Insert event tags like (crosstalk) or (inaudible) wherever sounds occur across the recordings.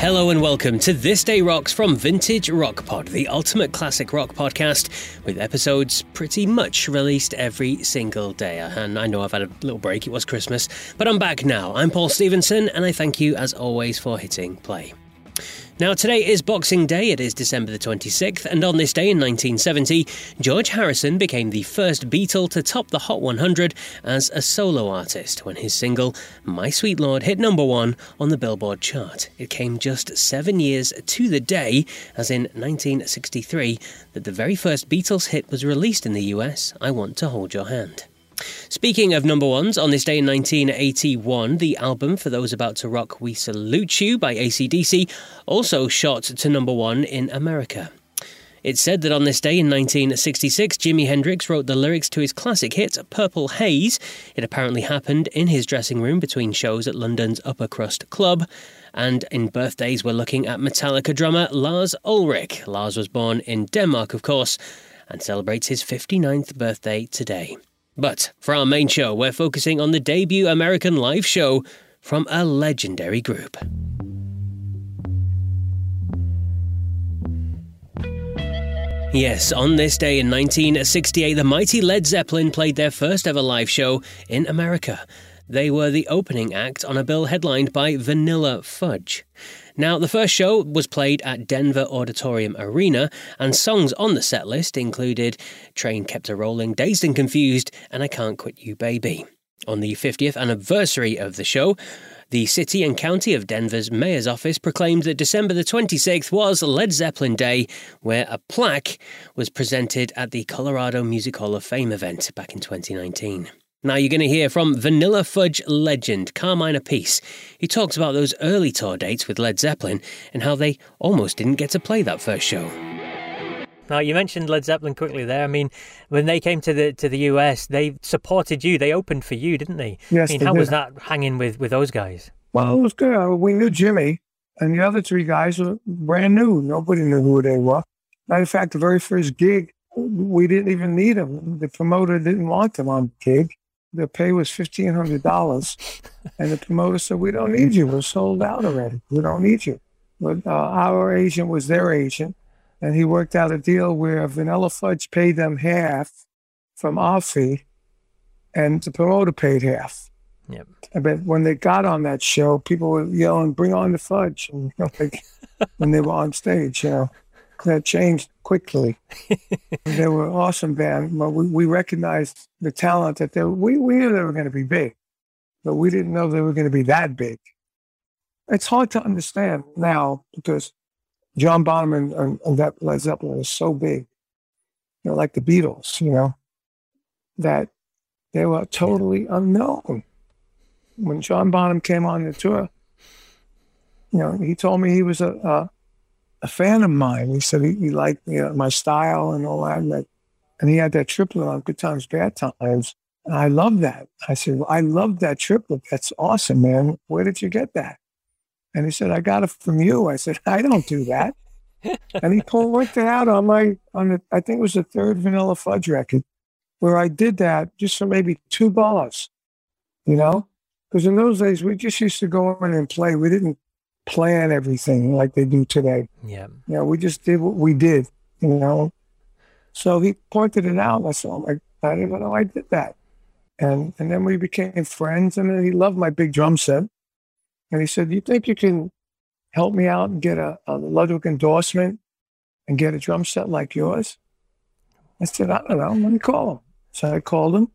Hello and welcome to This Day Rocks from Vintage Rock Pod, the ultimate classic rock podcast with episodes pretty much released every single day. Uh, and I know I've had a little break, it was Christmas, but I'm back now. I'm Paul Stevenson and I thank you as always for hitting play. Now, today is Boxing Day. It is December the 26th, and on this day in 1970, George Harrison became the first Beatle to top the Hot 100 as a solo artist when his single My Sweet Lord hit number one on the Billboard chart. It came just seven years to the day, as in 1963, that the very first Beatles hit was released in the US I Want to Hold Your Hand. Speaking of number ones, on this day in 1981, the album For Those About to Rock We Salute You by ACDC also shot to number one in America. It's said that on this day in 1966, Jimi Hendrix wrote the lyrics to his classic hit, Purple Haze. It apparently happened in his dressing room between shows at London's Upper Cut Club. And in birthdays, we're looking at Metallica drummer Lars Ulrich. Lars was born in Denmark, of course, and celebrates his 59th birthday today. But for our main show, we're focusing on the debut American live show from a legendary group. Yes, on this day in 1968, the mighty Led Zeppelin played their first ever live show in America. They were the opening act on a bill headlined by Vanilla Fudge. Now, the first show was played at Denver Auditorium Arena, and songs on the set list included Train Kept a Rolling, Dazed and Confused, and I Can't Quit You Baby. On the 50th anniversary of the show, the City and County of Denver's Mayor's Office proclaimed that December the 26th was Led Zeppelin Day, where a plaque was presented at the Colorado Music Hall of Fame event back in 2019. Now you're going to hear from Vanilla Fudge legend Carmine Appice. He talks about those early tour dates with Led Zeppelin and how they almost didn't get to play that first show. Now you mentioned Led Zeppelin quickly there. I mean, when they came to the to the US, they supported you. They opened for you, didn't they? Yes. I mean, they how did. was that hanging with with those guys? Well, it was good. Uh, We knew Jimmy, and the other three guys were brand new. Nobody knew who they were. Matter of fact, the very first gig, we didn't even need them. The promoter didn't want them on the gig. The pay was fifteen hundred dollars, and the promoter said, "We don't need you. We're sold out already. We don't need you." But uh, our agent was their agent, and he worked out a deal where Vanilla Fudge paid them half from our fee, and the promoter paid half. Yep. But when they got on that show, people were yelling, "Bring on the fudge!" And, you know, like, when they were on stage, you know, that changed quickly. (laughs) they were an awesome band. But we, we recognized the talent that they we we knew they were going to be big, but we didn't know they were going to be that big. It's hard to understand now because John Bonham and, and, and that Led Zeppelin is so big, you know, like the Beatles, you know, that they were totally unknown when John Bonham came on the tour, you know, he told me he was a a, a fan of mine. He said he, he liked you know, my style and all that, and, that, and he had that triplet on Good Times, Bad Times. And I love that. I said, well, I love that triplet. That's awesome, man. Where did you get that? And he said, I got it from you. I said, I don't do that. (laughs) and he pointed out on my on the I think it was the third Vanilla Fudge record where I did that just for maybe two bars, you know. Because in those days, we just used to go in and play. We didn't plan everything like they do today. Yeah. You know, we just did what we did, you know. So he pointed it out. And I said, oh my, I didn't even know I did that. And and then we became friends. And then he loved my big drum set. And he said, "Do you think you can help me out and get a, a Ludwig endorsement and get a drum set like yours?" I said, "I don't know. Let me call him." So I called him,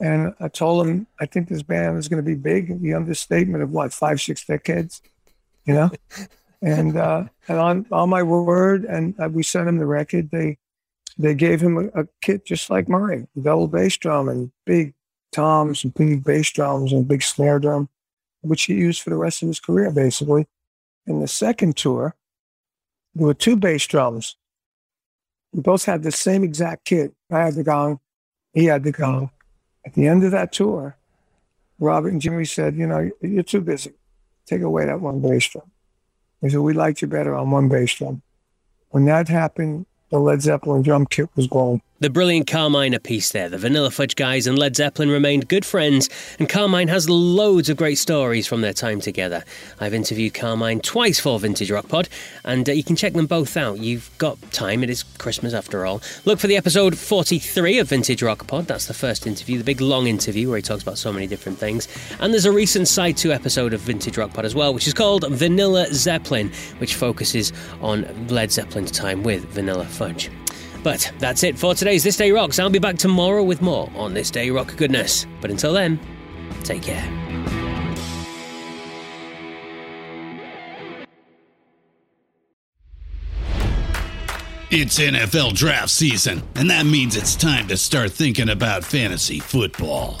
and I told him, "I think this band is going to be big." The understatement of what five, six decades, you (laughs) know. and uh, and on on my word, and uh, we sent him the record. They they gave him a, a kit just like mine, double bass drum and big toms and big bass drums and big snare drum, which he used for the rest of his career, basically. In the second tour, there were two bass drums. We both had the same exact kit. I had the gong, he had the gong. At the end of that tour, Robert and Jimmy said, You know, you're too busy. Take away that one bass drum. They said, We liked you better on one bass drum. When that happened, the Led Zeppelin drum kit was gone. The brilliant Carmine Appice there. The Vanilla Fudge guys and Led Zeppelin remained good friends, and Carmine has loads of great stories from their time together. I've interviewed Carmine twice for Vintage Rock Pod, and uh, you can check them both out. You've got time, it is Christmas after all. Look for the episode 43 of Vintage Rock Pod. That's the first interview, the big long interview where he talks about so many different things. And there's a recent side 2 episode of Vintage Rock Pod as well, which is called Vanilla Zeppelin, which focuses on Led Zeppelin's time with Vanilla Fudge. But that's it for today's This Day Rocks. I'll be back tomorrow with more on This Day Rock goodness. But until then, take care. It's NFL draft season, and that means it's time to start thinking about fantasy football.